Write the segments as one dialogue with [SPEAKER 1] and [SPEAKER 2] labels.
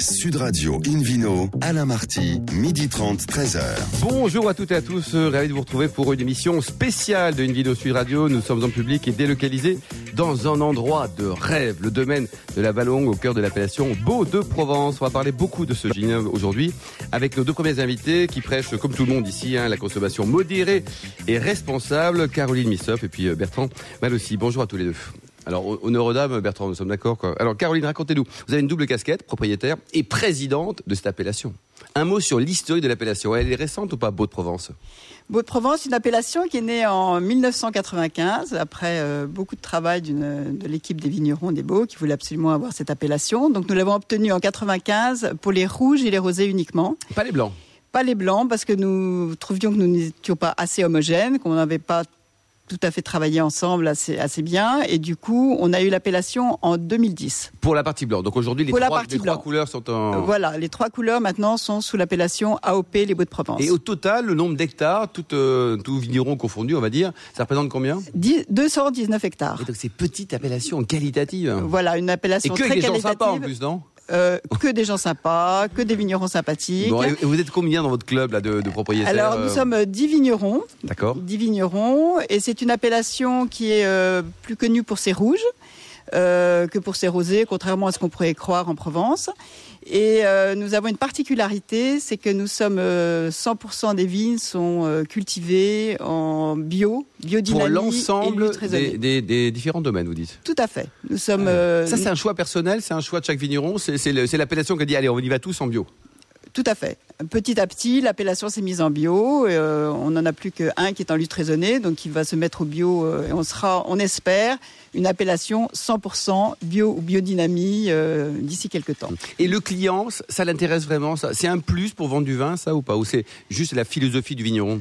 [SPEAKER 1] Sud Radio Invino, Alain Marty, midi 30, 13h.
[SPEAKER 2] Bonjour à toutes et à tous, euh, ravi de vous retrouver pour une émission spéciale de Invino Sud Radio. Nous sommes en public et délocalisés dans un endroit de rêve, le domaine de la Vallongue au cœur de l'appellation Beau de Provence. On va parler beaucoup de ce vignoble aujourd'hui avec nos deux premiers invités qui prêchent, comme tout le monde ici, hein, la consommation modérée et responsable, Caroline Missop et puis euh, Bertrand Malossi. Bonjour à tous les deux. Alors, honneur aux dames, Bertrand, nous sommes d'accord. Alors, Caroline, racontez-nous. Vous avez une double casquette, propriétaire et présidente de cette appellation. Un mot sur l'historique de l'appellation. Elle est récente ou pas, Beau de Provence
[SPEAKER 3] Beau de Provence, une appellation qui est née en 1995, après euh, beaucoup de travail de l'équipe des vignerons des Beaux, qui voulaient absolument avoir cette appellation. Donc, nous l'avons obtenue en 95 pour les rouges et les rosés uniquement.
[SPEAKER 2] Pas les blancs?
[SPEAKER 3] Pas les blancs parce que nous trouvions que nous n'étions pas assez homogènes, qu'on n'avait pas tout à fait travaillé ensemble assez, assez bien. Et du coup, on a eu l'appellation en 2010.
[SPEAKER 2] Pour la partie blanche. Donc aujourd'hui, les, trois, les trois couleurs sont en.
[SPEAKER 3] Voilà, les trois couleurs maintenant sont sous l'appellation AOP, les Beaux de Provence.
[SPEAKER 2] Et au total, le nombre d'hectares, tout, euh, tout vigneron confondu, on va dire, ça représente combien?
[SPEAKER 3] 219 hectares.
[SPEAKER 2] Et donc c'est petite appellation qualitative.
[SPEAKER 3] Voilà, une appellation
[SPEAKER 2] et que
[SPEAKER 3] très
[SPEAKER 2] les
[SPEAKER 3] qualitative.
[SPEAKER 2] gens sympas en plus, non?
[SPEAKER 3] Euh, que des gens sympas, que des vignerons sympathiques.
[SPEAKER 2] Bon, et vous êtes combien dans votre club là, de, de propriétaires
[SPEAKER 3] Alors, nous sommes 10 vignerons.
[SPEAKER 2] D'accord.
[SPEAKER 3] 10 vignerons. Et c'est une appellation qui est euh, plus connue pour ses rouges. Euh, que pour ses rosés, contrairement à ce qu'on pourrait croire en Provence. Et euh, nous avons une particularité, c'est que nous sommes euh, 100% des vignes sont euh, cultivées en bio, biodynamie
[SPEAKER 2] Pour l'ensemble des, des, des différents domaines, vous dites
[SPEAKER 3] Tout à fait. Nous sommes. euh,
[SPEAKER 2] Ça, c'est un choix personnel, c'est un choix de chaque vigneron, c'est l'appellation qui dit allez, on y va tous en bio.
[SPEAKER 3] Tout à fait. Petit à petit, l'appellation s'est mise en bio. Euh, on n'en a plus qu'un qui est en lutte raisonnée, donc il va se mettre au bio. euh, et on sera, on espère, une appellation 100% bio ou biodynamie euh, d'ici quelques temps.
[SPEAKER 2] Et le client, ça, l'intéresse vraiment ça? C'est un plus pour vendre du vin, ça ou pas? Ou c'est juste la philosophie du vigneron?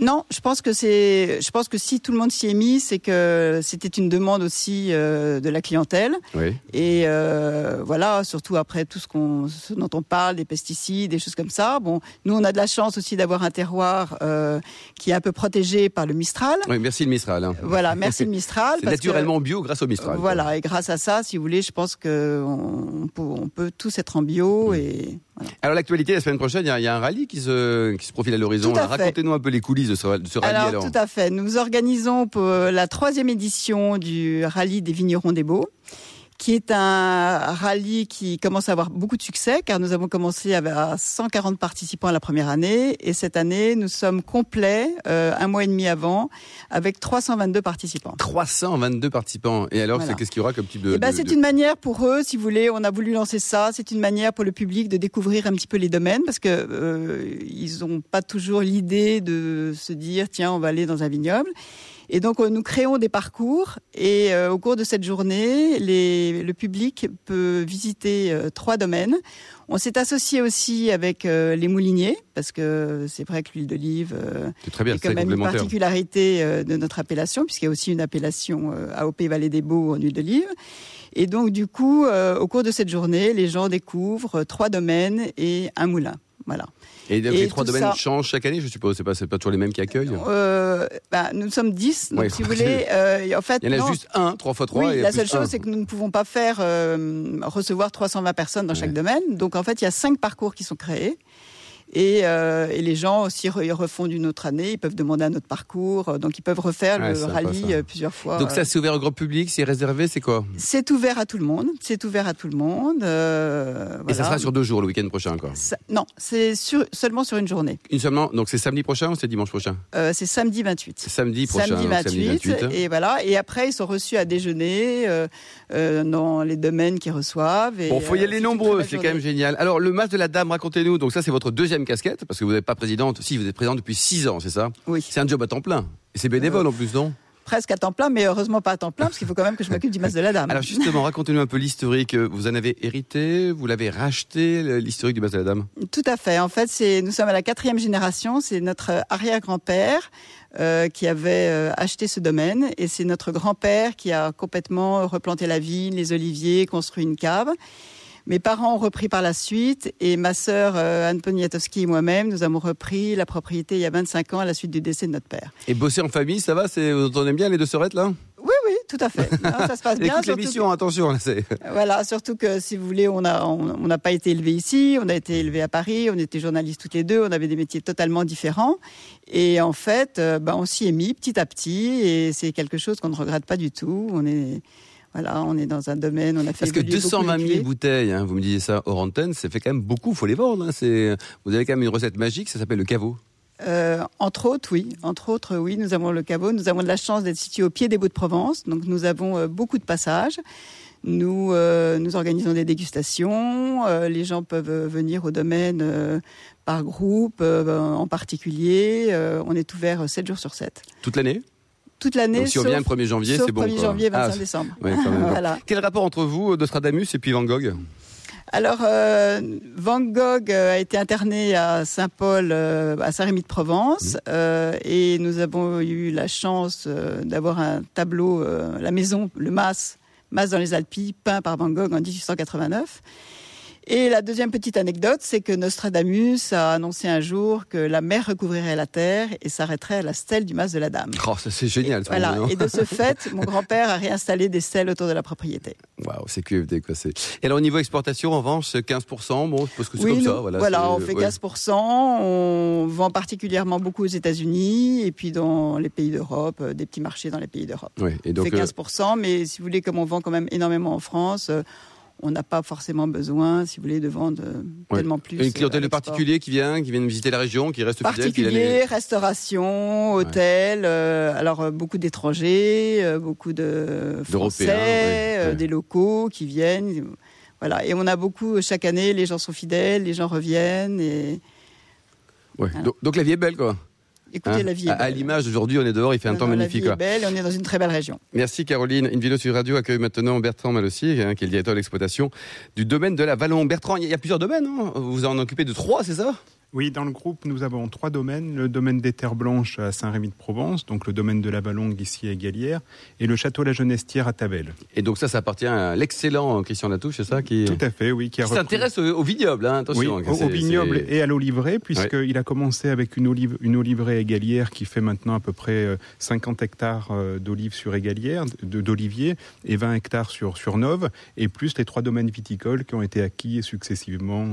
[SPEAKER 3] Non, je pense que c'est, je pense que si tout le monde s'y est mis, c'est que c'était une demande aussi euh, de la clientèle.
[SPEAKER 2] Oui.
[SPEAKER 3] Et euh, voilà, surtout après tout ce, qu'on, ce dont on parle, des pesticides, des choses comme ça. Bon, nous, on a de la chance aussi d'avoir un terroir euh, qui est un peu protégé par le Mistral.
[SPEAKER 2] Oui, merci le Mistral. hein.
[SPEAKER 3] Voilà, merci le Mistral. Que-
[SPEAKER 2] naturellement bio grâce au Mistral.
[SPEAKER 3] Voilà, et grâce à ça, si vous voulez, je pense que on peut, on peut tous être en bio et voilà.
[SPEAKER 2] Alors l'actualité, la semaine prochaine, il y, a- il y a un rallye qui se, qui se profile à l'horizon. Racontez-nous un peu les coulisses de ce, de ce rallye.
[SPEAKER 3] Alors,
[SPEAKER 2] Alors,
[SPEAKER 3] tout à fait. Nous organisons pour la troisième édition du rallye des vignerons des Beaux, qui est un rallye qui commence à avoir beaucoup de succès, car nous avons commencé avec 140 participants la première année, et cette année, nous sommes complets, euh, un mois et demi avant, avec 322 participants.
[SPEAKER 2] 322 participants. Et alors,
[SPEAKER 3] Voilà.
[SPEAKER 2] qu'est-ce qu'il y aura comme type de.
[SPEAKER 3] Eh ben,
[SPEAKER 2] de-
[SPEAKER 3] c'est
[SPEAKER 2] de-
[SPEAKER 3] une manière pour eux, si vous voulez, on a voulu lancer ça. C'est une manière pour le public de découvrir un petit peu les domaines parce que euh, ils n'ont pas toujours l'idée de se dire tiens, on va aller dans un vignoble. Et donc euh, nous créons des parcours et euh, au cours de cette journée, les, le public peut visiter euh, trois domaines. On s'est associé aussi avec euh, les mouliniers parce que c'est vrai que l'huile d'olive euh,
[SPEAKER 2] bien,
[SPEAKER 3] c'est
[SPEAKER 2] c'est
[SPEAKER 3] quand même une particularité euh, de notre appellation, puisqu'il y a aussi une appellation euh, AOP Vallée des Beaux en huile d'olive. Et donc, du coup, euh, au cours de cette journée, les gens découvrent trois domaines et un moulin. Voilà.
[SPEAKER 2] Et, donc,
[SPEAKER 3] et
[SPEAKER 2] les trois domaines
[SPEAKER 3] ça-
[SPEAKER 2] changent chaque année, je suppose. C'est pas, pas toujours les mêmes qui accueillent?
[SPEAKER 3] Euh, bah, nous sommes 10, donc
[SPEAKER 2] Ouais,
[SPEAKER 3] si vous voulez, euh, en fait,
[SPEAKER 2] Il y en a
[SPEAKER 3] non,
[SPEAKER 2] juste un, trois fois trois.
[SPEAKER 3] oui,
[SPEAKER 2] et
[SPEAKER 3] la seule chose, c'est que nous ne pouvons pas faire euh, recevoir 320 personnes dans chaque domaine. Donc, en fait, il y a cinq parcours qui sont créés. Et, euh, et les gens aussi refont d'une autre année, ils peuvent demander un autre parcours, donc ils peuvent refaire
[SPEAKER 2] Ouais,
[SPEAKER 3] le rallye euh, plusieurs fois.
[SPEAKER 2] Donc ça, c'est ouvert au grand public, c'est réservé, c'est quoi?
[SPEAKER 3] C'est ouvert à tout le monde. C'est ouvert à tout le monde. euh,
[SPEAKER 2] Et ça sera sur deux jours, le week-end prochain, quoi?
[SPEAKER 3] Ça- non, c'est sur- seulement sur une journée.
[SPEAKER 2] Une seulement. Donc c'est samedi prochain ou c'est dimanche prochain?
[SPEAKER 3] Euh, c'est samedi 28.
[SPEAKER 2] C'est samedi prochain.
[SPEAKER 3] Samedi
[SPEAKER 2] donc
[SPEAKER 3] 28, et voilà. Et après, ils sont reçus à déjeuner euh, euh, dans les domaines qu'ils reçoivent. Et,
[SPEAKER 2] Bon, faut y
[SPEAKER 3] euh,
[SPEAKER 2] aller nombreux, c'est quand même génial. Alors, le match de la dame, racontez-nous. Donc ça, c'est votre deuxième casquette, parce que vous n'êtes pas présidente. Si, vous êtes présidente depuis six ans, c'est ça
[SPEAKER 3] Oui,
[SPEAKER 2] C'est un job à temps plein. Et c'est bénévole en plus, non
[SPEAKER 3] presque à temps plein, mais heureusement pas à temps plein, parce qu'il faut quand même que je m'occupe du masque de la dame.
[SPEAKER 2] Alors justement, racontez-nous un peu l'historique. Vous en avez hérité, vous l'avez racheté, l'historique du Mas de la Dame
[SPEAKER 3] Tout à fait. En fait, c'est nous sommes à la quatrième génération. C'est notre arrière-grand-père euh, qui avait euh, acheté ce domaine, et c'est notre grand-père qui a complètement replanté la vigne, les oliviers, construit une cave. Mes parents ont repris par la suite et ma sœur euh, Anne Poniatowski et moi-même, nous avons repris la propriété il y a 25 ans à la suite du décès de notre père.
[SPEAKER 2] Et bosser en famille, ça va? C'est, Vous entendez bien les deux sœurettes là?
[SPEAKER 3] Oui, oui, tout à fait. ça se passe bien.
[SPEAKER 2] L'émission, attention.
[SPEAKER 3] Voilà, surtout que si vous voulez, on n'a on, n'a pas été élevé ici, on a été élevé à Paris, on était journalistes toutes les deux, on avait des métiers totalement différents. Et en fait, euh, ben, on s'y est mis petit à petit et c'est quelque chose qu'on ne regrette pas du tout. On est voilà, on est dans un domaine, on a fait.
[SPEAKER 2] Parce que 220 000 bouteilles, hein, vous me disiez ça hors antenne, ça fait quand même beaucoup, il faut les vendre. Hein, c'est, vous avez quand même une recette magique, ça s'appelle le caveau.
[SPEAKER 3] Euh, entre autres, oui. Entre autres, oui, nous avons le caveau. Nous avons de la chance d'être situés au pied des Baux de Provence, donc nous avons euh, beaucoup de passages. Nous, euh, nous organisons des dégustations. les gens peuvent venir au domaine par groupe, en particulier. on est ouvert 7 jours sur 7.
[SPEAKER 2] Toute l'année?
[SPEAKER 3] Toute l'année.
[SPEAKER 2] Donc si on vient le 1er janvier, c'est bon.
[SPEAKER 3] 1er janvier, 25 ah, décembre.
[SPEAKER 2] Quel rapport entre vous, Nostradamus et puis Van Gogh?
[SPEAKER 3] Alors, euh, Van Gogh euh, a été interné à Saint-Paul, euh, à Saint-Rémy-de-Provence, mmh. et nous avons eu la chance d'avoir un tableau, la maison, le Mas, Mas dans les Alpes, peint par Van Gogh en 1889. Et la deuxième petite anecdote, c'est que Nostradamus a annoncé un jour que la mer recouvrirait la terre et s'arrêterait à la stèle du mas de la Dame.
[SPEAKER 2] Oh, ça c'est génial.
[SPEAKER 3] Et, voilà. et de ce fait, mon grand-père a réinstallé des stèles autour de la propriété.
[SPEAKER 2] Waouh, c'est QFD quoi. C'est... Et alors au niveau exportation, en revanche, 15%, bon, je pense que c'est comme ça.
[SPEAKER 3] Voilà, voilà on fait 15%. On vend particulièrement beaucoup aux États-Unis et puis dans les pays d'Europe, euh, des petits marchés dans les pays d'Europe.
[SPEAKER 2] Oui, et donc,
[SPEAKER 3] on fait 15%, mais si vous voulez, comme on vend quand même énormément en France, euh, on n'a pas forcément besoin, si vous voulez, de vendre euh, tellement plus.
[SPEAKER 2] Une clientèle de particuliers qui vient, qui viennent visiter la région, qui reste fidèle.
[SPEAKER 3] Particuliers, restauration, hôtel, euh, alors euh, beaucoup d'étrangers, beaucoup de Français, des locaux qui viennent. Voilà, et on a beaucoup chaque année. Les gens sont fidèles, les gens reviennent et.
[SPEAKER 2] Donc, donc la vie est belle, quoi.
[SPEAKER 3] Écoutez, hein la vie est
[SPEAKER 2] À, l'image d'aujourd'hui, on est dehors, il fait un temps magnifique.
[SPEAKER 3] La vie est belle, on est dans une très belle région.
[SPEAKER 2] Merci Caroline. Une vidéo sur radio accueille maintenant Bertrand Malossi, hein, qui est le directeur d'exploitation du domaine de la Vallon. Bertrand, il y a plusieurs domaines, hein vous vous en occupez de trois, c'est ça?
[SPEAKER 4] Oui, dans le groupe, nous avons trois domaines. Le domaine des Terres Blanches à Saint-Rémy-de-Provence, donc le domaine de la Ballongue ici à Galière, et le château La Genestière à Tavel.
[SPEAKER 2] Et donc ça, ça appartient à l'excellent Christian Latouche, c'est ça qui...
[SPEAKER 4] Tout à fait, oui.
[SPEAKER 2] Qui, s'intéresse au, vignoble, hein, attention.
[SPEAKER 4] Oui, au, vignoble et à l'oliveraie, puisqu'il a commencé avec une, olive, une oliveraie égalière qui fait maintenant à peu près 50 euh, hectares euh, d'olives sur égalière, d'oliviers, et 20 hectares sur, sur Nove, et plus les trois domaines viticoles qui ont été acquis successivement,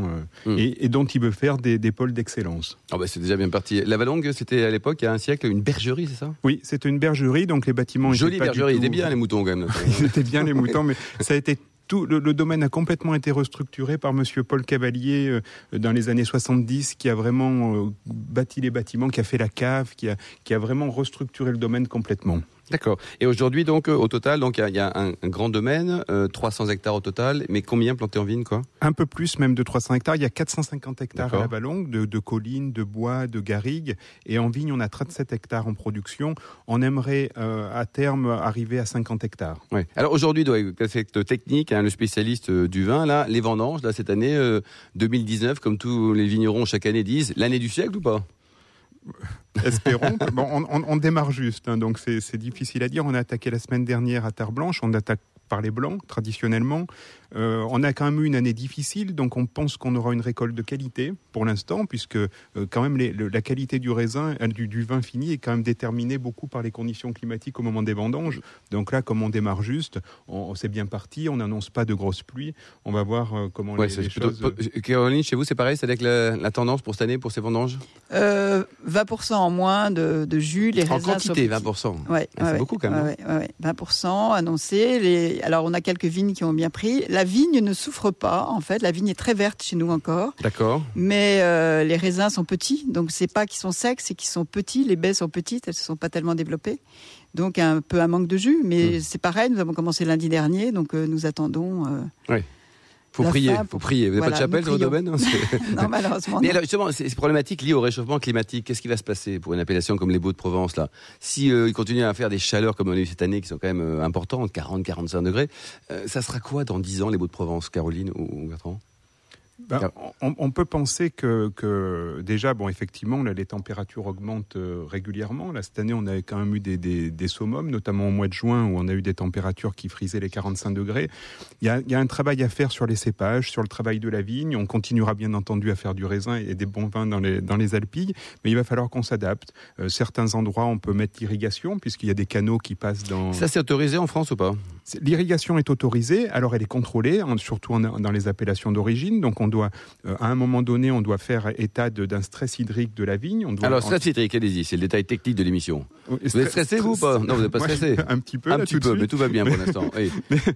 [SPEAKER 4] euh, hmm. et, dont il veut faire des, des pôles d'excellence.
[SPEAKER 2] Bah c'est déjà bien parti. La Valongue, c'était à l'époque, il y a un siècle, une bergerie, c'est ça?
[SPEAKER 4] Oui, c'était une bergerie, donc les bâtiments
[SPEAKER 2] Jolie
[SPEAKER 4] étaient
[SPEAKER 2] bergerie, ils étaient bien les moutons quand même.
[SPEAKER 4] ils étaient bien les moutons, mais ça a été tout le, domaine a complètement été restructuré par Monsieur Paul Cavalier euh, dans les années 70, qui a vraiment euh, bâti les bâtiments, qui a fait la cave, qui a, qui a vraiment restructuré le domaine complètement.
[SPEAKER 2] D'accord. Et aujourd'hui, donc, euh, au total, donc il y, a un, grand domaine, 300 euh, hectares au total, mais combien plantés en vigne, quoi?
[SPEAKER 4] Un peu plus, même de 300 hectares. Il y a 450 hectares à la Ballongue, de, collines, de bois, de garrigues, et en vigne, on a 37 hectares en production. On aimerait euh, à terme arriver à 50 hectares.
[SPEAKER 2] Ouais. Alors aujourd'hui, cette technique, hein, le spécialiste du vin, là, les vendanges, là, cette année 2019, comme tous les vignerons chaque année disent, l'année du siècle ou pas?
[SPEAKER 4] Espérons. bon, on, démarre juste, hein, donc c'est difficile à dire. On a attaqué la semaine dernière à Terre Blanche, on attaque par les blancs traditionnellement. Euh, on a quand même eu une année difficile, donc on pense qu'on aura une récolte de qualité pour l'instant, puisque euh, quand même la qualité du raisin, euh, du, vin fini est quand même déterminée beaucoup par les conditions climatiques au moment des vendanges. Donc là, comme on démarre juste, on, s'est bien parti, on n'annonce pas de grosses pluies. On va voir comment les, choses...
[SPEAKER 2] Caroline, chez vous, c'est pareil, c'est avec la, tendance pour cette année, pour ces vendanges?
[SPEAKER 3] 20% en moins de, jus, les raisins
[SPEAKER 2] En quantité, 20%.
[SPEAKER 3] Ouais,
[SPEAKER 2] c'est beaucoup quand même.
[SPEAKER 3] 20% annoncé. Les... Alors on a quelques vignes qui ont bien pris la vigne ne souffre pas, en fait. La vigne est très verte chez nous encore.
[SPEAKER 2] D'accord.
[SPEAKER 3] Mais euh, les raisins sont petits, donc c'est pas qu'ils sont secs, c'est qu'ils sont petits. Les baies sont petites, elles ne sont pas tellement développées. Donc un peu un manque de jus, mais hmm. c'est pareil. Nous avons commencé lundi dernier, donc euh, nous attendons.
[SPEAKER 2] Euh, oui. Faut prier, faut prier. Vous n'avez pas de chapelle dans le domaine
[SPEAKER 3] Non, malheureusement.
[SPEAKER 2] Mais alors justement, c'est problématique liée au réchauffement climatique. Qu'est-ce qui va se passer pour une appellation comme les Beaux de Provence là? Si euh, ils continuent à faire des chaleurs comme on a eu cette année, qui sont quand même euh, importantes, 40, 45 degrés, euh, ça sera quoi dans 10 ans les Beaux de Provence, Caroline ou Bertrand?
[SPEAKER 4] Ben, on, on, peut penser que, que, déjà, bon, effectivement, là, les températures augmentent euh, régulièrement. Là, cette année, on avait quand même eu des, des, des, summums, notamment au mois de juin, où on a eu des températures qui frisaient les 45 degrés. Il y a, il y a un travail à faire sur les cépages, sur le travail de la vigne. On continuera bien entendu à faire du raisin et des bons vins dans les, dans les Alpilles, mais il va falloir qu'on s'adapte. Euh, certains endroits, on peut mettre l'irrigation, puisqu'il y a des canaux qui passent dans...
[SPEAKER 2] Ça, c'est autorisé en France ou pas?
[SPEAKER 4] L'irrigation est autorisée, alors elle est contrôlée, surtout en, dans les appellations d'origine. Donc on doit, euh, à un moment donné, on doit faire état d'un stress hydrique de la vigne. On doit
[SPEAKER 2] alors stress hydrique, allez-y, c'est le détail technique de l'émission. Vous êtes stressé vous ou pas Non, vous n'êtes pas stressé.
[SPEAKER 4] un petit peu.
[SPEAKER 2] Un petit peu, mais tout va bien pour l'instant. Oui.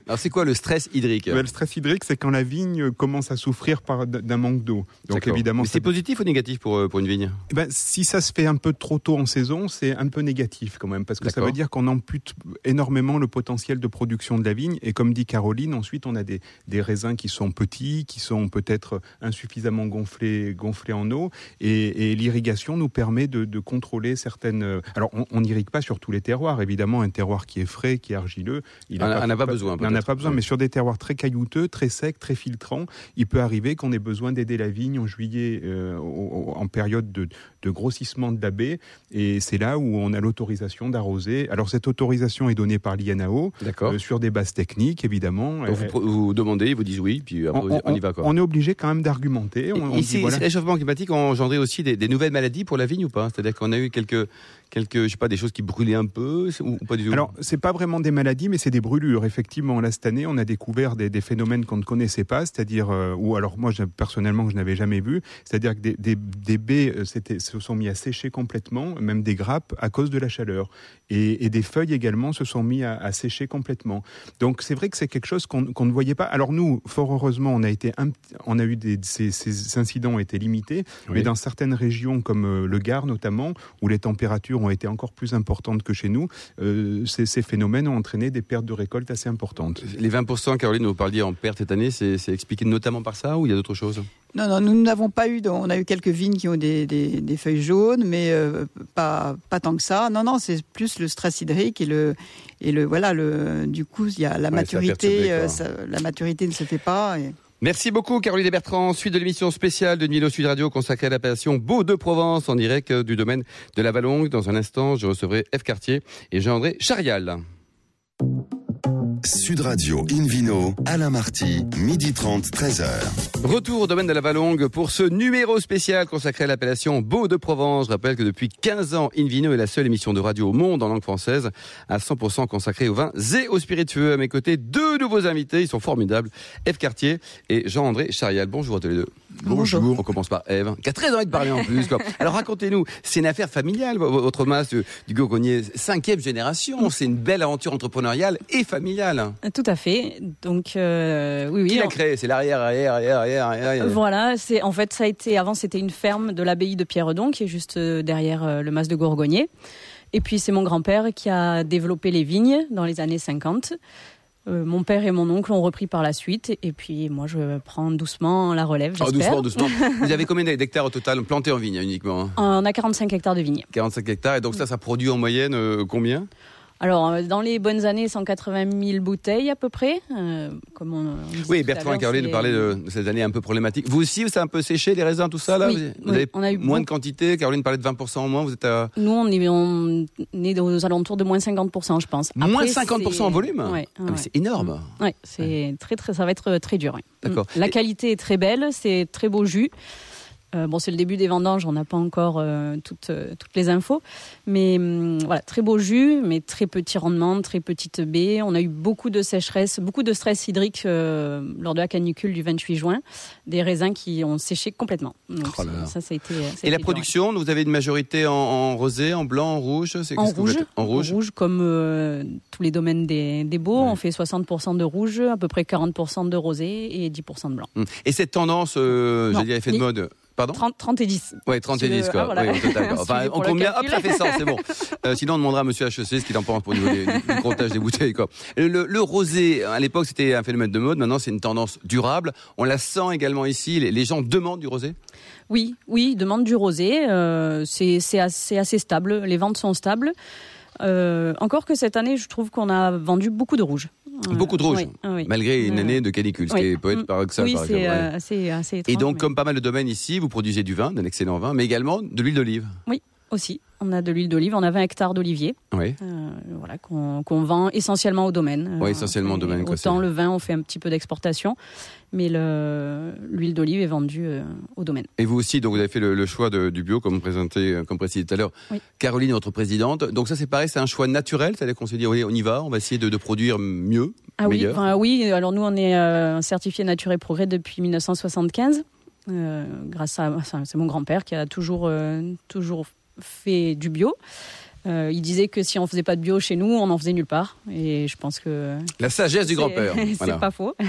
[SPEAKER 2] Alors c'est quoi le stress hydrique
[SPEAKER 4] Le stress hydrique, c'est quand la vigne commence à souffrir d'un manque d'eau.
[SPEAKER 2] Donc évidemment. c'est positif ou négatif pour, euh, pour une vigne
[SPEAKER 4] eh ben, Si ça se fait un peu trop tôt en saison, c'est un peu négatif quand même, parce que ça veut dire qu'on ampute énormément le potentiel de production de la vigne. Et comme dit Caroline, ensuite on a des, des raisins qui sont petits, qui sont peut-être insuffisamment gonflés, gonflés en eau, et, et l'irrigation nous permet de, de, contrôler certaines. Alors on n'irrigue pas sur tous les terroirs, évidemment, un terroir qui est frais, qui est argileux,
[SPEAKER 2] il n'a pas, pas, besoin.
[SPEAKER 4] On n'a pas besoin, mais sur des terroirs très caillouteux, très secs, très filtrants, il peut arriver qu'on ait besoin d'aider la vigne en juillet, euh, en période de, de grossissement de la baie, et c'est là où on a l'autorisation d'arroser. Alors cette autorisation est donnée par l'INAO euh, sur des bases techniques, évidemment.
[SPEAKER 2] Donc vous, vous, demandez, ils vous disent oui, puis après on, on, y va. Quoi.
[SPEAKER 4] On est obligé quand même d'argumenter.
[SPEAKER 2] Voilà. les réchauffements climatiques ont engendré aussi des, des nouvelles maladies pour la vigne ou pas? C'est-à-dire qu'on a eu quelques quelques, je sais pas, des choses qui brûlaient un peu ou pas du tout
[SPEAKER 4] Alors, c'est pas vraiment des maladies, mais c'est des brûlures. Effectivement, là cette année, on a découvert des, des phénomènes qu'on ne connaissait pas, c'est-à-dire, euh, ou alors moi personnellement, je n'avais jamais vu, c'est-à-dire que des, des, des baies euh, se sont mis à sécher complètement, même des grappes, à cause de la chaleur, et, et des feuilles également se sont mis à, à sécher complètement. Donc, c'est vrai que c'est quelque chose qu'on qu ne voyait pas. Alors nous, fort heureusement, on a été, on a eu des, ces, ces incidents ont été limités, oui. mais dans certaines régions comme euh, le Gard notamment, où les températures ont été encore plus importantes que chez nous, euh, ces, ces, phénomènes ont entraîné des pertes de récolte assez importantes.
[SPEAKER 2] Les 20%, Caroline, vous parliez en perte cette année, c'est expliqué notamment par ça ou il y a d'autres choses?
[SPEAKER 3] Non, non, nous n'avons pas eu. On a eu quelques vignes qui ont des, des, des feuilles jaunes, mais euh, pas, pas tant que ça. Non, non, c'est plus le stress hydrique et le et le voilà le. Du coup, il y a la ouais, maturité. Euh, ça, la maturité ne se fait pas. Et...
[SPEAKER 2] Merci beaucoup Caroline Bertrand. Suite de l'émission spéciale de Nilo Sud Radio consacrée à l'appellation Beau de Provence en direct du domaine de la Vallongue. Dans un instant, je recevrai F. Cartier et Jean-André Charial.
[SPEAKER 1] Sud Radio Invino, Alain Marty, midi 30, 13h.
[SPEAKER 2] Retour au domaine de la Vallongue pour ce numéro spécial consacré à l'appellation Beau de Provence. Je rappelle que depuis 15 ans, Invino est la seule émission de radio au monde en langue française à 100% consacrée aux vins et aux spiritueux. À mes côtés, deux nouveaux invités, ils sont formidables, Eve Cartier et Jean-André Charial. Bonjour à tous les deux.
[SPEAKER 3] Bonjour.
[SPEAKER 2] On commence par Eve, qui a très envie de parler en plus. Quoi. Alors racontez-nous, c'est une affaire familiale, votre masse du Gourgonnier, cinquième génération. C'est une belle aventure entrepreneuriale et familiale.
[SPEAKER 5] Tout à fait. Donc euh, oui, oui.
[SPEAKER 2] Qui l'a créé? C'est l'arrière, arrière, arrière, arrière, arrière.
[SPEAKER 5] Voilà. C'est en fait ça a été avant c'était une ferme de l'abbaye de Pierredon qui est juste euh, derrière le mas de Gourgonnier. Et puis c'est mon grand-père qui a développé les vignes dans les années 50. Euh, mon père et mon oncle ont repris par la suite, et puis moi je prends doucement la relève.
[SPEAKER 2] Oh, doucement, doucement. Vous avez combien d'hectares au total plantés en vigne uniquement
[SPEAKER 5] On a 45 hectares de vignes.
[SPEAKER 2] 45 hectares, et donc ça, ça produit en moyenne euh, combien?
[SPEAKER 5] Alors, euh, dans les bonnes années, 180 000 bouteilles à peu près. Euh, comme on, on
[SPEAKER 2] oui, Bertrand et Caroline parlaient de, de, ces années un peu problématiques. Vous aussi, c'est un peu séché, les raisins, tout ça là
[SPEAKER 5] oui,
[SPEAKER 2] Vous,
[SPEAKER 5] oui,
[SPEAKER 2] avez
[SPEAKER 5] on a eu
[SPEAKER 2] moins de quantité Caroline parlait de 20% en moins, vous êtes à...
[SPEAKER 5] Nous, on est, on est aux alentours de moins 50%, je pense.
[SPEAKER 2] Après, moins 50% en volume
[SPEAKER 5] ouais,
[SPEAKER 2] ah, ouais. C'est énorme.
[SPEAKER 5] Oui, c'est très, très, ça va être très dur.
[SPEAKER 2] D'accord.
[SPEAKER 5] La qualité est très belle, c'est très beau jus. Euh, bon, c'est le début des vendanges, on n'a pas encore euh, toutes, euh, toutes les infos. Mais hum, voilà, très beau jus, mais très petit rendement, très petite baie. On a eu beaucoup de sécheresse, beaucoup de stress hydrique euh, lors de la canicule du 28 juin. Des raisins qui ont séché complètement. Donc,
[SPEAKER 2] oh
[SPEAKER 5] ça, ça a été. Ça a
[SPEAKER 2] Et
[SPEAKER 5] été
[SPEAKER 2] la production, vous avez une majorité en, en, rosé, en blanc, en rouge
[SPEAKER 5] en rouge,
[SPEAKER 2] en rouge,
[SPEAKER 5] en rouge, comme euh, tous les domaines des, des beaux. Ouais. On fait 60% de rouge, à peu près 40% de rosé et 10% de blanc.
[SPEAKER 2] Et cette tendance, euh, j'allais dire, effet de mode Pardon
[SPEAKER 5] 30, 30 et 10.
[SPEAKER 2] Oui, 30 et 10, quoi. Ah, voilà. oui, total, enfin, on compte bien, hop, ça fait 100, c'est bon. Euh, sinon, on demandera à monsieur HEC ce qu'il en pense pour le niveau du comptage des bouteilles, quoi. Le, le rosé, à l'époque, c'était un phénomène de mode. Maintenant, c'est une tendance durable. On la sent également ici. Les, les gens demandent du rosé?
[SPEAKER 5] Oui, oui, demandent du rosé. Euh, c'est assez, assez stable. Les ventes sont stables. Euh, encore que cette année, je trouve qu'on a vendu beaucoup de rouge.
[SPEAKER 2] Beaucoup de rouge,
[SPEAKER 5] oui, oui.
[SPEAKER 2] malgré une année de canicule, ce qui
[SPEAKER 5] Oui.
[SPEAKER 2] peut être
[SPEAKER 5] Mm.
[SPEAKER 2] paradoxal.
[SPEAKER 5] Oui,
[SPEAKER 2] par
[SPEAKER 5] c'est euh, assez, assez
[SPEAKER 2] Et
[SPEAKER 5] étrange,
[SPEAKER 2] donc,
[SPEAKER 5] mais-
[SPEAKER 2] comme pas mal de domaines ici, vous produisez du vin, d'un excellent vin, mais également de l'huile d'olive.
[SPEAKER 5] aussi. On a de l'huile d'olive, on a 20 hectares d'olivier,
[SPEAKER 2] Oui.
[SPEAKER 5] euh, voilà, qu'on vend essentiellement au domaine. Euh,
[SPEAKER 2] essentiellement au domaine, quoi,
[SPEAKER 5] Autant le vin, on fait un petit peu d'exportation, mais le- l'huile d'olive est vendue euh, au domaine.
[SPEAKER 2] Et vous aussi, donc vous avez fait le, le choix de- du bio, comme présenté, comme précisé tout à l'heure.
[SPEAKER 5] Oui.
[SPEAKER 2] Caroline, votre présidente. Donc ça, c'est pareil, c'est un choix naturel, c'est-à-dire qu'on s'est dit, allez, on y va, on va essayer de, de produire mieux,
[SPEAKER 5] Ah oui, enfin, oui, alors nous on est euh, certifié Nature et Progrès depuis 1975, euh, grâce à, c'est mon grand-père qui a toujours, euh, toujours fait du bio. Euh, il disait que si on faisait pas de bio chez nous, on en faisait nulle part. Et je pense que
[SPEAKER 2] La sagesse du grand-père.
[SPEAKER 5] c'est
[SPEAKER 2] Voilà.
[SPEAKER 5] pas faux.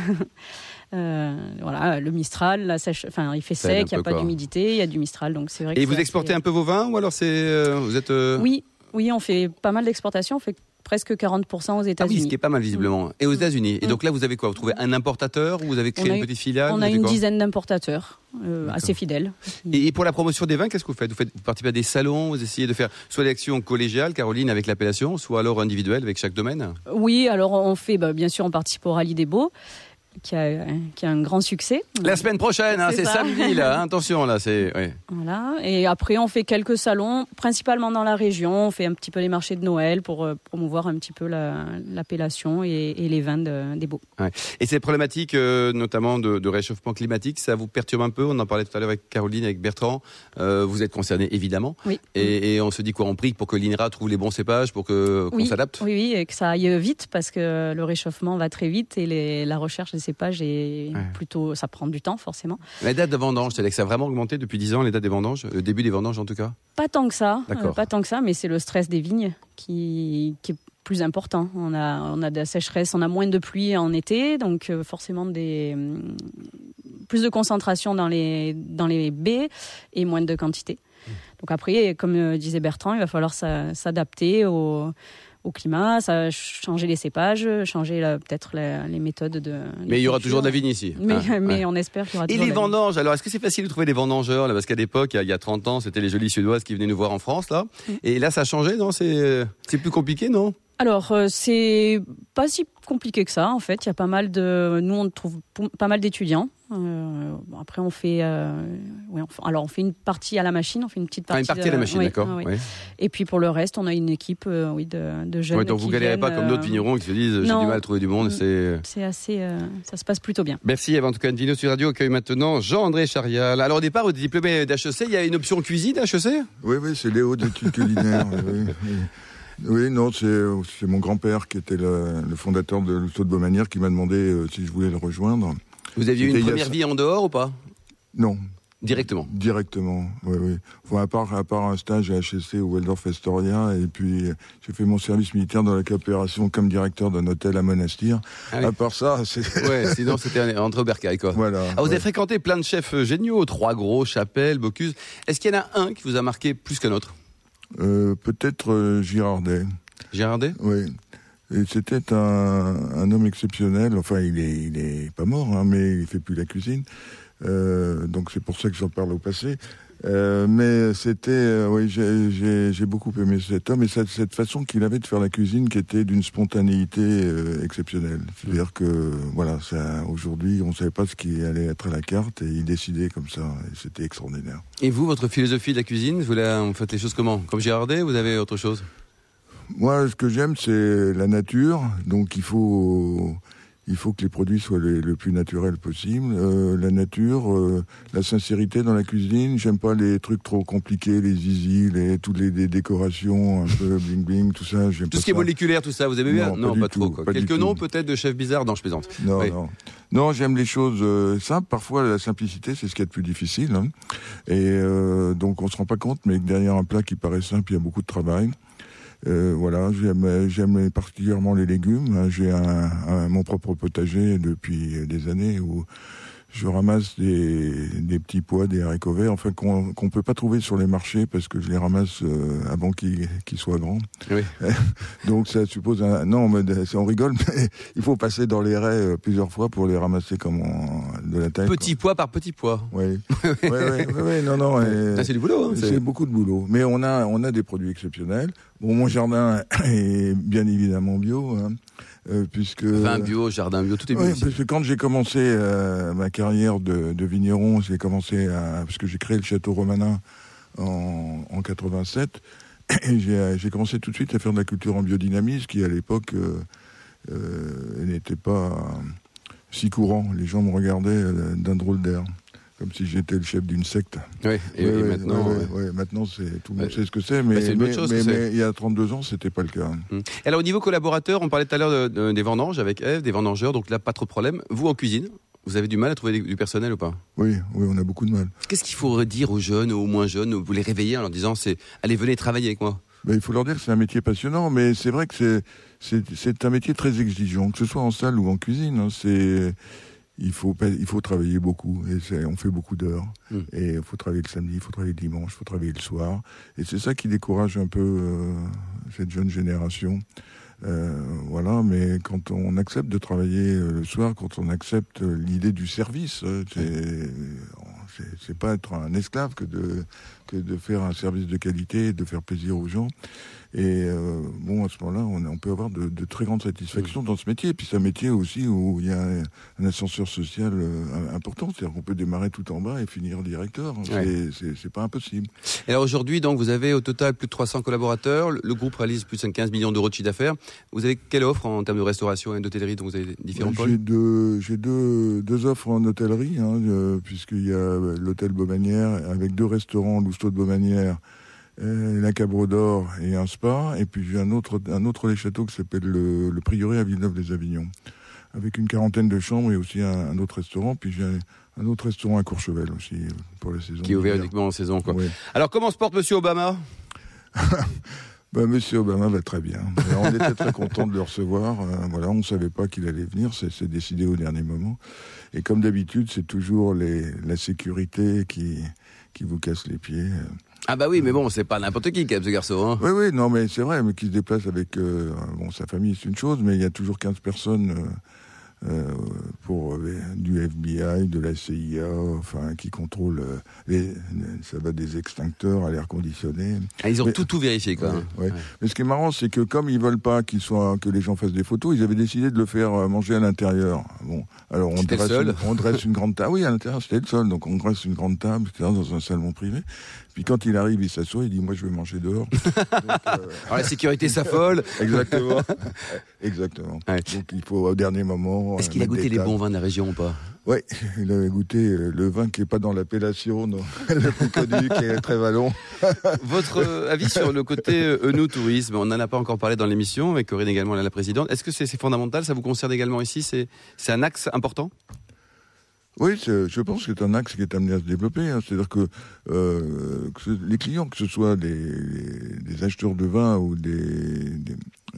[SPEAKER 5] Euh, voilà, le Mistral, la sèche, enfin, il fait
[SPEAKER 2] Ça
[SPEAKER 5] sec, il n'y a pas d'humidité, il y a du Mistral, donc c'est vrai. que
[SPEAKER 2] Et vous exportez
[SPEAKER 5] assez-
[SPEAKER 2] un peu vos vins ou alors c'est euh, vous êtes
[SPEAKER 5] Oui, oui, on fait pas mal d'exportations, on fait presque 40% aux
[SPEAKER 2] Ah oui, ce
[SPEAKER 5] États-Unis.
[SPEAKER 2] qui est pas mal visiblement. Et aux États-Unis. Et
[SPEAKER 5] Mm.
[SPEAKER 2] donc là, vous avez quoi? Vous trouvez un importateur ou vous avez créé
[SPEAKER 5] a
[SPEAKER 2] une petite filiale?
[SPEAKER 5] on a une dizaine d'importateurs, euh, assez fidèles.
[SPEAKER 2] Et et pour la promotion des vins, qu'est-ce que vous faites? Vous, faites vous participez à des salons, vous essayez de faire soit des actions collégiales, Caroline, avec l'appellation, soit alors individuelles avec chaque domaine?
[SPEAKER 5] Oui, alors on fait, bah, bien sûr, on participe au Rallye des Beaux, qui a, qui a un grand succès.
[SPEAKER 2] La semaine prochaine, hein,
[SPEAKER 5] C'est
[SPEAKER 2] samedi là, hein, attention là, c'est.
[SPEAKER 5] Voilà. Et après, on fait quelques salons, principalement dans la région. On fait un petit peu les marchés de Noël pour euh, promouvoir un petit peu la- l'appellation et, et les vins de- des Beaux.
[SPEAKER 2] Et ces problématiques, euh, notamment de, de réchauffement climatique, ça vous perturbe un peu? On en parlait tout à l'heure avec Caroline, avec Bertrand. Euh, vous êtes concerné évidemment.
[SPEAKER 5] Oui.
[SPEAKER 2] Et, et on se dit quoi? On prie pour que l'INRA trouve les bons cépages, pour qu'on
[SPEAKER 5] Oui,
[SPEAKER 2] s'adapte?
[SPEAKER 5] Oui, oui, et que ça aille vite parce que le réchauffement va très vite et les- la recherche cépages est
[SPEAKER 2] Ouais.
[SPEAKER 5] plutôt, ça prend du temps forcément.
[SPEAKER 2] La date de vendange, c'est-à-dire que ça a vraiment augmenté depuis 10 ans, les dates des vendanges, le début des vendanges en tout cas?
[SPEAKER 5] Pas tant que ça, euh, pas tant que ça, mais c'est le stress des vignes qui, qui est plus important. On a, on a de la sécheresse, on a moins de pluie en été, donc euh, forcément des hum, plus de concentration dans les dans les baies et moins de quantité. Donc après, comme euh, disait Bertrand, il va falloir s'a- s'adapter au, au climat, ça, changer les cépages, changer la- peut-être les méthodes de.
[SPEAKER 2] Mais il y aura toujours de la vigne ici.
[SPEAKER 5] Mais, mais
[SPEAKER 2] ouais.
[SPEAKER 5] on espère qu'il y aura
[SPEAKER 2] Et
[SPEAKER 5] toujours
[SPEAKER 2] les
[SPEAKER 5] de la vigne.
[SPEAKER 2] vendanges, alors est-ce que c'est facile de trouver des vendangeurs là? Parce qu'à l'époque, il y a- il y a 30 ans, c'était les jolies Suédoises qui veneient nous voir en France là. Et là, ça a changé, non? C'est plus compliqué, non?
[SPEAKER 5] Alors, euh, c'est pas si compliqué que ça, en fait. Il y a pas mal de. Nous, on trouve pas mal d'étudiants. Euh, bon, après, on fait. euh, ouais, on fait- alors, on fait une partie à la machine, on fait une petite
[SPEAKER 2] Ah,
[SPEAKER 5] partie.
[SPEAKER 2] une partie à
[SPEAKER 5] de-
[SPEAKER 2] la machine, d'accord.
[SPEAKER 5] ah,
[SPEAKER 2] ouais.
[SPEAKER 5] Et puis, pour le reste, on a une équipe euh, oui, de, de jeunes.
[SPEAKER 2] Ouais, donc vous
[SPEAKER 5] qui
[SPEAKER 2] galérez pas comme d'autres vignerons qui se disent j'ai du mal à trouver du monde.
[SPEAKER 5] Mm.
[SPEAKER 2] C'est
[SPEAKER 5] C'est assez. euh, ça se passe plutôt bien.
[SPEAKER 2] Merci. En tout cas, Vino sur Radio accueille maintenant Jean-André Charial. Alors au départ, vous êtes diplômé d'HEC. Il y a une option cuisine à HEC?
[SPEAKER 6] Oui, oui, c'est Léo d'études culinaires. oui, oui. Oui, non, c'est mon grand-père qui était le, le fondateur de l'Ousto de Beaumanière qui m'a demandé euh, si je voulais le rejoindre.
[SPEAKER 2] Vous aviez une
[SPEAKER 6] a
[SPEAKER 2] première vie en dehors ou pas?
[SPEAKER 6] Non,
[SPEAKER 2] Directement.
[SPEAKER 6] directement. Oui, oui. Enfin, à part, à part un stage à HSC au Waldorf Astoria, et puis j'ai fait mon service militaire dans la coopération comme directeur d'un hôtel à Monastir.
[SPEAKER 2] Ah oui.
[SPEAKER 6] À part ça, c'est
[SPEAKER 2] Ouais, sinon c'était entre Bercaille quoi.
[SPEAKER 6] voilà.
[SPEAKER 2] Ah, vous
[SPEAKER 6] ouais.
[SPEAKER 2] avez fréquenté plein de chefs euh, géniaux, Trois Gros, Chapelle, Bocuse. Est-ce qu'il y en a un qui vous a marqué plus qu'un autre?
[SPEAKER 6] Euh, Peut-être euh, Girardet.
[SPEAKER 2] Gérardet
[SPEAKER 6] Oui. Et c'était un, un homme exceptionnel. Enfin, il est, il est pas mort, hein, mais il fait plus la cuisine. Euh, donc c'est pour ça que j'en parle au passé. Euh, mais c'était, euh, oui, j'ai- beaucoup aimé cet homme et cette, cette façon qu'il avait de faire la cuisine qui était d'une spontanéité euh, exceptionnelle. C'est-à-dire que, voilà, ça, aujourd'hui, on savait pas ce qui allait être à la carte et il décidait comme ça. Et c'était extraordinaire.
[SPEAKER 2] Et vous, votre philosophie de la cuisine, vous, la, vous faites les choses comment? Comme Gérardet, vous avez autre chose?
[SPEAKER 6] Moi, ce que j'aime, c'est la nature. Donc, il faut, il faut que les produits soient les- le plus naturels possible. Euh, la nature, euh, la sincérité dans la cuisine. J'aime pas les trucs trop compliqués, les zizi, les toutes les, les décorations un peu bling bling, tout ça. J'aime
[SPEAKER 2] Tout
[SPEAKER 6] pas
[SPEAKER 2] ce qui est moléculaire, tout ça, vous aimez bien
[SPEAKER 6] Non, pas
[SPEAKER 2] trop. quoi.
[SPEAKER 6] pas
[SPEAKER 2] Quelques noms peut-être de chefs bizarres Non, je plaisante.
[SPEAKER 6] Non,
[SPEAKER 2] Oui.
[SPEAKER 6] non. Non, j'aime les choses euh, simples. Parfois, la simplicité, c'est ce qui est de plus difficile. hein. Et euh, donc, on se rend pas compte, mais derrière un plat qui paraît simple, il y a beaucoup de travail. Euh, voilà, j'aime, j'aime particulièrement les légumes. hein. J'ai un, un- mon propre potager depuis des années où je ramasse des, des petits pois, des haricots verts, enfin qu'on qu'on peut pas trouver sur les marchés parce que je les ramasse euh, avant qu'ils qu'ils soient grands.
[SPEAKER 2] Oui.
[SPEAKER 6] Donc ça suppose un... Non, mais on rigole, mais il faut passer dans les raies euh, plusieurs fois pour les ramasser comme en- de la taille.
[SPEAKER 2] Petit pois par petit pois.
[SPEAKER 6] Oui, oui, oui, oui, non, non.
[SPEAKER 2] c'est du boulot. hein,
[SPEAKER 6] c'est- beaucoup de boulot. Mais on a, on a des produits exceptionnels. Bon, mon jardin est bien évidemment bio. hein. Euh, puisque
[SPEAKER 2] Vin bio, jardin bio, tout est bio.
[SPEAKER 6] Oui, parce que quand j'ai commencé euh, ma carrière de, de vigneron, j'ai commencé à, parce que j'ai créé le château romanin en, en 87, et j'ai j'ai commencé tout de suite à faire de la culture en biodynamie, ce qui à l'époque euh, euh, n'était pas si courant. Les gens me regardaient euh, d'un drôle d'air, comme si j'étais le chef d'une secte.
[SPEAKER 2] Oui, et,
[SPEAKER 6] Ouais,
[SPEAKER 2] et
[SPEAKER 6] ouais,
[SPEAKER 2] maintenant.
[SPEAKER 6] ouais, maintenant c'est tout le monde
[SPEAKER 2] Ouais.
[SPEAKER 6] sait ce que c'est, mais, mais il y a 32 ans, c'était pas le cas.
[SPEAKER 2] Hum. Et Alors au niveau collaborateur, on parlait tout à l'heure de- de- des vendanges avec Eve, des vendangeurs, donc là pas trop de problème. Vous en cuisine, vous avez du mal à trouver du personnel ou pas?
[SPEAKER 6] Oui, oui, on a beaucoup de mal.
[SPEAKER 2] Qu'est-ce qu'il faut dire aux jeunes, aux moins jeunes, vous les réveiller en leur disant c'est allez venez travailler avec moi?
[SPEAKER 6] Ben, il faut leur dire que c'est un métier passionnant, mais c'est vrai que c'est, c'est, c'est un métier très exigeant, que ce soit en salle ou en cuisine. hein, c'est, il, faut, il faut travailler beaucoup, et on fait beaucoup d'heures.
[SPEAKER 2] Mm.
[SPEAKER 6] Et il faut travailler le samedi, il faut travailler le dimanche, il faut travailler le soir. Et c'est ça qui décourage un peu euh, cette jeune génération. Euh, voilà, mais quand on accepte de travailler euh, le soir, quand on accepte euh, l'idée du service, euh, c'est, pas être un esclave que de, que de faire un service de qualité et de faire plaisir aux gens. Et euh, bon, à ce moment-là, on, on peut avoir de, de très grandes satisfactions dans ce métier. Et puis c'est un métier aussi où il y a un, ascenseur social euh, important. C'est-à-dire qu'on peut démarrer tout en bas et finir directeur. C'est, c'est, pas impossible.
[SPEAKER 2] Et alors aujourd'hui, donc vous avez au total plus de 300 collaborateurs, le groupe réalise plus de 15 millions d'euros de chiffre d'affaires. Vous avez quelle offre en termes de restauration et d'hôtellerie Donc vous avez différents
[SPEAKER 6] Ouais,
[SPEAKER 2] pôles
[SPEAKER 6] J'ai deux, deux, deux offres en hôtellerie, hein, euh, puisqu'il y a euh, l'hôtel Beaumanière avec deux restaurants, l'Ousteau de Beaumanière, la Cabre d'Or et un spa. Et puis j'ai un autre, un autre les châteaux qui s'appelle le, le Prieuré à Villeneuve-les-Avignon, avec une quarantaine de chambres et aussi un, un autre restaurant. Puis j'ai un, autre restaurant à Courchevel aussi euh, pour la saison.
[SPEAKER 2] qui est ouvert uniquement en saison. Quoi.
[SPEAKER 6] Ouais.
[SPEAKER 2] Alors comment se porte Monsieur Obama?
[SPEAKER 6] Ben, Monsieur Obama va très bien. Alors, on était très content de le recevoir. Euh, voilà, on ne savait pas qu'il allait venir. C'est c'est décidé au dernier moment. Et comme d'habitude, c'est toujours les, la sécurité qui, qui vous casse les pieds.
[SPEAKER 2] Ah bah oui, mais bon, c'est pas n'importe qui quand même ce garçon. Hein.
[SPEAKER 6] Oui, oui, non, mais c'est vrai, mais qui se déplace avec euh, bon, sa famille, c'est une chose, mais il y a toujours 15 personnes euh, euh, pour euh, du FBI, de la CIA, enfin, qui contrôlent euh, les, ça va des extincteurs à l'air conditionné.
[SPEAKER 2] Ah, ils ont
[SPEAKER 6] Mais-
[SPEAKER 2] tout tout vérifié quoi.
[SPEAKER 6] Ouais, ouais.
[SPEAKER 2] Ouais.
[SPEAKER 6] Mais ce qui est marrant, c'est que comme ils veulent pas qu'ils soient, que les gens fassent des photos, ils avaient décidé de le faire manger à l'intérieur. Bon, alors on dresse,
[SPEAKER 2] seul
[SPEAKER 6] une, on dresse une grande table. Oui, à l'intérieur, c'était le seul. Donc on dresse une grande table, etc., dans un salon privé. Puis quand il arrive, il s'assoit, il dit moi je vais manger dehors. Donc, euh,
[SPEAKER 2] Alors la sécurité s'affole.
[SPEAKER 6] exactement, exactement.
[SPEAKER 2] Ouais.
[SPEAKER 6] Donc il faut au dernier moment.
[SPEAKER 2] Est-ce
[SPEAKER 6] euh,
[SPEAKER 2] qu'il a goûté les bons vins de la région ou pas?
[SPEAKER 6] Oui, il avait goûté euh, le vin qui est pas dans l'appellation, le plus connu, qui est très vallon.
[SPEAKER 2] Votre avis sur le côté euh, nous tourisme On n'en a pas encore parlé dans l'émission, avec Corinne également, la présidente. Est-ce que c'est fondamental? Ça vous concerne également ici? C'est un axe important?
[SPEAKER 6] Oui, je pense que c'est un axe qui est amené à se développer. hein. C'est-à-dire que, euh, les clients, que ce soit des, acheteurs de vin ou des,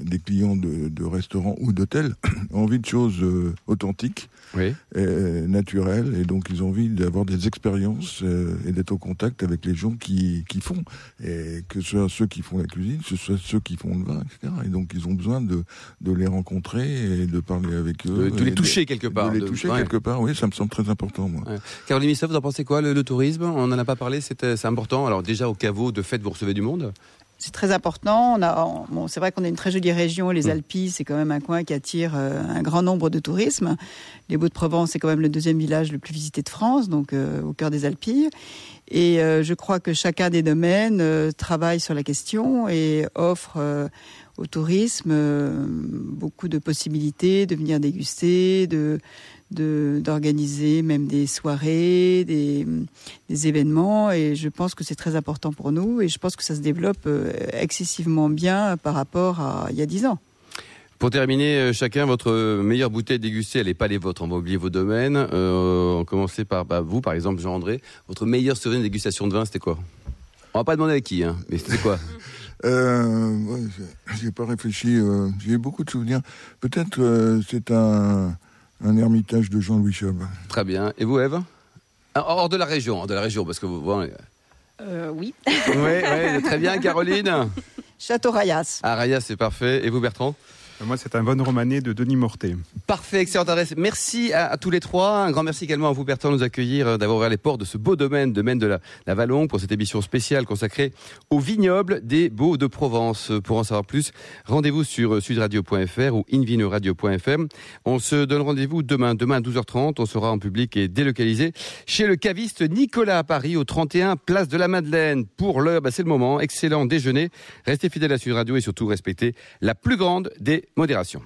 [SPEAKER 6] des clients de, de restaurants ou d'hôtels, ont envie de choses euh, authentiques,
[SPEAKER 2] Oui.
[SPEAKER 6] et naturelles, et donc ils ont envie d'avoir des expériences euh, et d'être au contact avec les gens qui, qui font, et que ce soit ceux qui font la cuisine, que ce soit ceux qui font le vin, etc. Et donc ils ont besoin de, de les rencontrer et de parler avec eux.
[SPEAKER 2] De, de les toucher quelque part.
[SPEAKER 6] de les toucher
[SPEAKER 2] ouais.
[SPEAKER 6] quelque part, oui, ça me semble très important, moi.
[SPEAKER 2] Ouais. Caroline Missa, vous en pensez quoi le, le tourisme? On n'en a pas parlé, c'est euh, c'est important. Alors déjà au caveau, de fait, vous recevez du monde.
[SPEAKER 3] C'est très important. On a, on- bon, c'est vrai qu'on a une très jolie région, les
[SPEAKER 2] Mm.
[SPEAKER 3] Alpes, c'est quand même un coin qui attire euh, un grand nombre de tourisme. Les Baux-de-Provence, c'est quand même le deuxième village le plus visité de France, donc euh, au cœur des Alpilles. Et euh, je crois que chacun des domaines travaille sur la question et offre au tourisme beaucoup de possibilités de venir déguster, de de- d'organiser même des soirées, des, des événements et je pense que c'est très important pour nous et je pense que ça se développe euh, excessivement bien par rapport à il y a dix ans.
[SPEAKER 2] Pour terminer, euh, chacun, votre meilleure bouteille dégustée, elle n'est pas les vôtres, on va oublier vos domaines. Euh, on va commencer par bah, vous, par exemple, Jean-André. Votre meilleur souvenir de dégustation de vin, c'était quoi? On va pas demander à qui, hein, mais c'était quoi?
[SPEAKER 6] Euh, ouais, j'ai- pas réfléchi. euh, j'ai eu beaucoup de souvenirs. Peut-être euh, c'est un, un ermitage de Jean-Louis Chob.
[SPEAKER 2] Très bien. Et vous, Eve Ah, Hors de la région, hors de la région, parce que vous... Oui,
[SPEAKER 5] Euh, oui.
[SPEAKER 2] oui, très bien, Caroline
[SPEAKER 3] Château Rayas.
[SPEAKER 2] Ah, Raya, c'est parfait. Et vous, Bertrand?
[SPEAKER 4] Moi, c'est un bon romané de Denis Mortet.
[SPEAKER 2] Parfait, excellente adresse. Merci à, tous les trois. Un grand merci également à vous, Bertrand, de nous accueillir, euh, d'avoir ouvert les portes de ce beau domaine, domaine de la, la Vallon, pour cette émission spéciale consacrée au vignoble des Beaux de Provence. Pour en savoir plus, rendez-vous sur euh, sudradio.fr ou invinoradio.fr. On se donne rendez-vous demain, demain à 12h30. On sera en public et délocalisé chez le caviste Nicolas à Paris, au 31 Place de la Madeleine. Pour l'heure, bah, c'est le moment. Excellent déjeuner. Restez fidèles à Sud Radio et surtout respectez la plus grande des modérations.